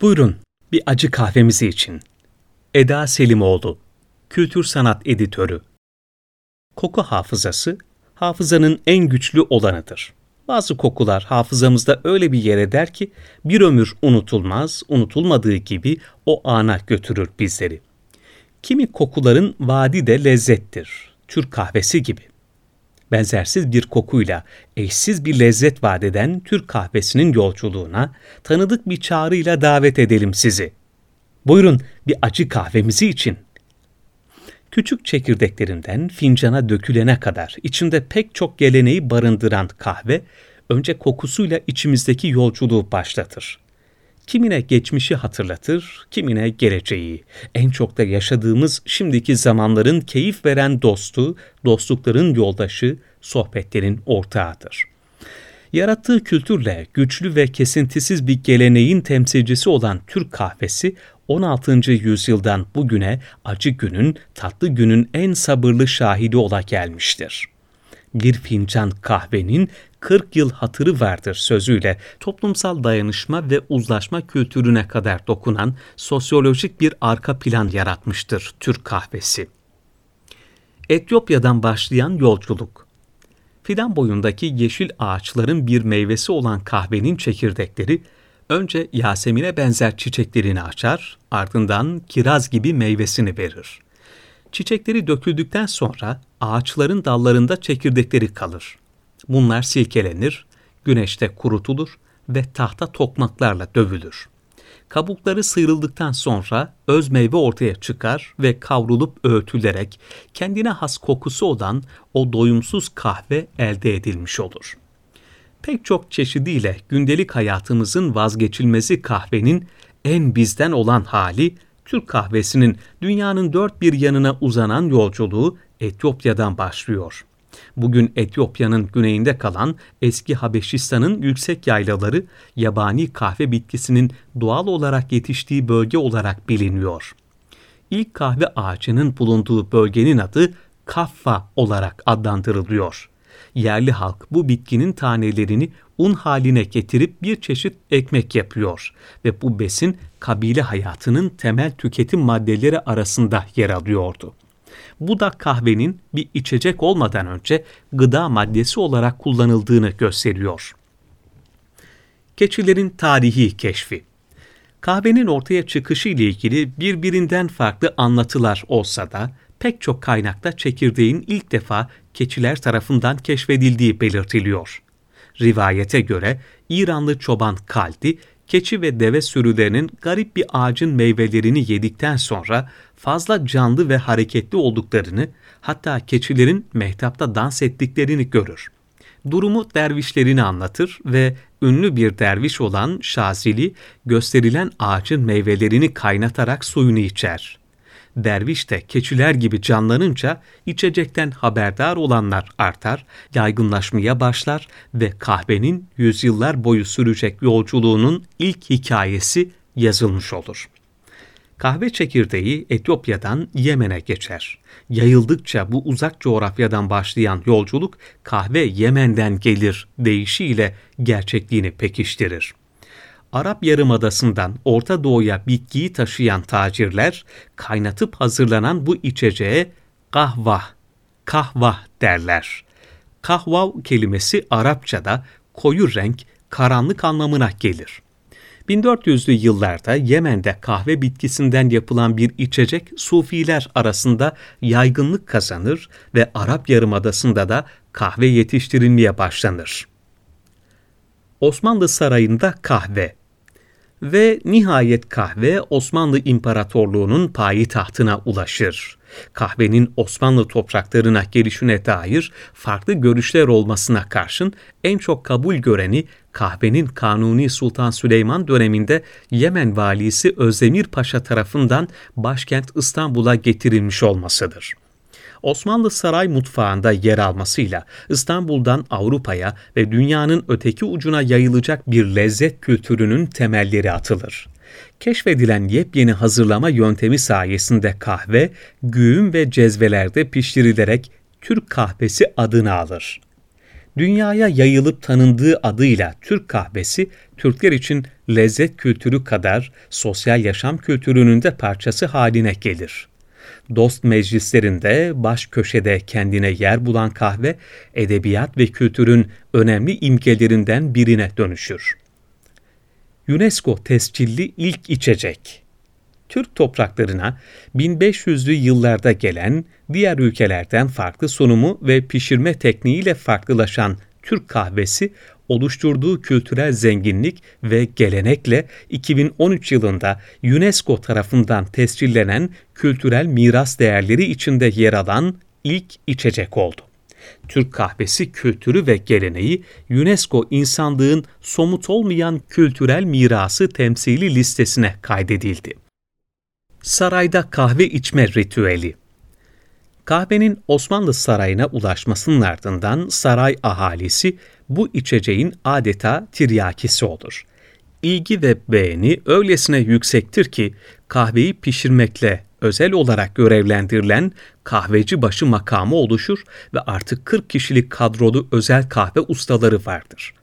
Buyurun bir acı kahvemizi için. Eda Selimoğlu, Kültür Sanat Editörü. Koku hafızası, hafızanın en güçlü olanıdır. Bazı kokular hafızamızda öyle bir yer eder ki bir ömür unutulmaz, unutulmadığı gibi o ana götürür bizleri. Kimi kokuların vaadi de lezzettir. Türk kahvesi gibi. Benzersiz bir kokuyla eşsiz bir lezzet vaat eden Türk kahvesinin yolculuğuna tanıdık bir çağrıyla davet edelim sizi. Buyurun bir acı kahvemizi için. Küçük çekirdeklerinden fincana dökülene kadar içinde pek çok geleneği barındıran kahve, önce kokusuyla içimizdeki yolculuğu başlatır. Kimine geçmişi hatırlatır, kimine geleceği. En çok da yaşadığımız şimdiki zamanların keyif veren dostu, dostlukların yoldaşı, sohbetlerin ortağıdır. Yarattığı kültürle güçlü ve kesintisiz bir geleneğin temsilcisi olan Türk kahvesi 16. yüzyıldan bugüne acı günün, tatlı günün en sabırlı şahidi ola gelmiştir. Bir fincan kahvenin 40 yıl hatırı vardır sözüyle toplumsal dayanışma ve uzlaşma kültürüne kadar dokunan sosyolojik bir arka plan yaratmıştır Türk kahvesi. Etiyopya'dan başlayan yolculuk Fidan boyundaki yeşil ağaçların bir meyvesi olan kahvenin çekirdekleri önce Yasemin'e benzer çiçeklerini açar, ardından kiraz gibi meyvesini verir. Çiçekleri döküldükten sonra ağaçların dallarında çekirdekleri kalır. Bunlar silkelenir, güneşte kurutulur ve tahta tokmaklarla dövülür. Kabukları sıyrıldıktan sonra öz meyve ortaya çıkar ve kavrulup öğütülerek kendine has kokusu olan o doyumsuz kahve elde edilmiş olur. Pek çok çeşidiyle gündelik hayatımızın vazgeçilmezi kahvenin en bizden olan hali Türk kahvesinin dünyanın dört bir yanına uzanan yolculuğu Etiyopya'dan başlıyor. Bugün Etiyopya'nın güneyinde kalan eski Habeşistan'ın yüksek yaylaları yabani kahve bitkisinin doğal olarak yetiştiği bölge olarak biliniyor. İlk kahve ağacının bulunduğu bölgenin adı Kaffa olarak adlandırılıyor. Yerli halk bu bitkinin tanelerini un haline getirip bir çeşit ekmek yapıyor ve bu besin kabile hayatının temel tüketim maddeleri arasında yer alıyordu. Bu da kahvenin bir içecek olmadan önce gıda maddesi olarak kullanıldığını gösteriyor. Keçilerin tarihi keşfi Kahvenin ortaya çıkışı ile ilgili birbirinden farklı anlatılar olsa da pek çok kaynakta çekirdeğin ilk defa keçiler tarafından keşfedildiği belirtiliyor. Rivayete göre İranlı çoban Kaldi, keçi ve deve sürülerinin garip bir ağacın meyvelerini yedikten sonra fazla canlı ve hareketli olduklarını, hatta keçilerin mehtapta dans ettiklerini görür. Durumu dervişlerini anlatır ve ünlü bir derviş olan Şazili gösterilen ağacın meyvelerini kaynatarak suyunu içer. Derviş de keçiler gibi canlanınca içecekten haberdar olanlar artar, yaygınlaşmaya başlar ve kahvenin yüzyıllar boyu sürecek yolculuğunun ilk hikayesi yazılmış olur. Kahve çekirdeği Etiyopya'dan Yemen'e geçer. Yayıldıkça bu uzak coğrafyadan başlayan yolculuk kahve Yemen'den gelir deyişiyle gerçekliğini pekiştirir. Arap Yarımadası'ndan Orta Doğu'ya bitkiyi taşıyan tacirler kaynatıp hazırlanan bu içeceğe kahva, kahva derler. Kahva kelimesi Arapçada koyu renk, karanlık anlamına gelir. 1400'lü yıllarda Yemen'de kahve bitkisinden yapılan bir içecek Sufiler arasında yaygınlık kazanır ve Arap Yarımadası'nda da kahve yetiştirilmeye başlanır. Osmanlı Sarayı'nda kahve ve nihayet kahve Osmanlı İmparatorluğu'nun tahtına ulaşır. Kahvenin Osmanlı topraklarına gelişine dair farklı görüşler olmasına karşın en çok kabul göreni kahvenin Kanuni Sultan Süleyman döneminde Yemen valisi Özdemir Paşa tarafından başkent İstanbul'a getirilmiş olmasıdır. Osmanlı saray mutfağında yer almasıyla İstanbul'dan Avrupa'ya ve dünyanın öteki ucuna yayılacak bir lezzet kültürünün temelleri atılır. Keşfedilen yepyeni hazırlama yöntemi sayesinde kahve, güğüm ve cezvelerde pişirilerek Türk kahvesi adını alır. Dünyaya yayılıp tanındığı adıyla Türk kahvesi, Türkler için lezzet kültürü kadar sosyal yaşam kültürünün de parçası haline gelir. Dost meclislerinde baş köşede kendine yer bulan kahve, edebiyat ve kültürün önemli imgelerinden birine dönüşür. UNESCO tescilli ilk içecek. Türk topraklarına 1500'lü yıllarda gelen, diğer ülkelerden farklı sunumu ve pişirme tekniğiyle farklılaşan Türk kahvesi oluşturduğu kültürel zenginlik ve gelenekle 2013 yılında UNESCO tarafından tescillenen kültürel miras değerleri içinde yer alan ilk içecek oldu. Türk kahvesi kültürü ve geleneği UNESCO insanlığın somut olmayan kültürel mirası temsili listesine kaydedildi. Sarayda kahve içme ritüeli Kahvenin Osmanlı sarayına ulaşmasının ardından saray ahalisi bu içeceğin adeta tiryakisi olur. İlgi ve beğeni öylesine yüksektir ki kahveyi pişirmekle özel olarak görevlendirilen kahveci başı makamı oluşur ve artık 40 kişilik kadrolu özel kahve ustaları vardır.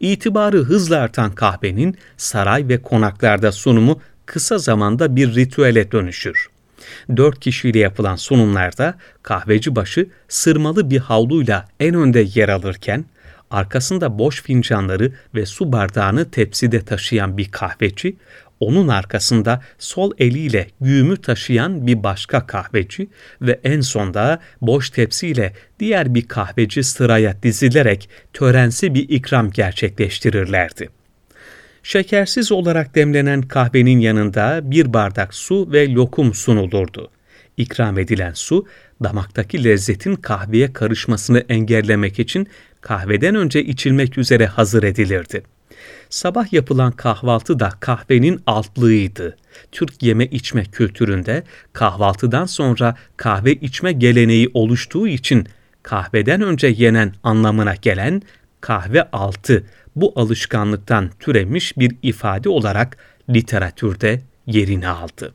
İtibarı hızla artan kahvenin saray ve konaklarda sunumu kısa zamanda bir ritüele dönüşür. Dört kişiyle yapılan sunumlarda kahveci başı sırmalı bir havluyla en önde yer alırken, arkasında boş fincanları ve su bardağını tepside taşıyan bir kahveci, onun arkasında sol eliyle güğümü taşıyan bir başka kahveci ve en sonda boş tepsiyle diğer bir kahveci sıraya dizilerek törensi bir ikram gerçekleştirirlerdi. Şekersiz olarak demlenen kahvenin yanında bir bardak su ve lokum sunulurdu. İkram edilen su, damaktaki lezzetin kahveye karışmasını engellemek için kahveden önce içilmek üzere hazır edilirdi. Sabah yapılan kahvaltı da kahvenin altlığıydı. Türk yeme içme kültüründe kahvaltıdan sonra kahve içme geleneği oluştuğu için kahveden önce yenen anlamına gelen kahve altı bu alışkanlıktan türemiş bir ifade olarak literatürde yerini aldı.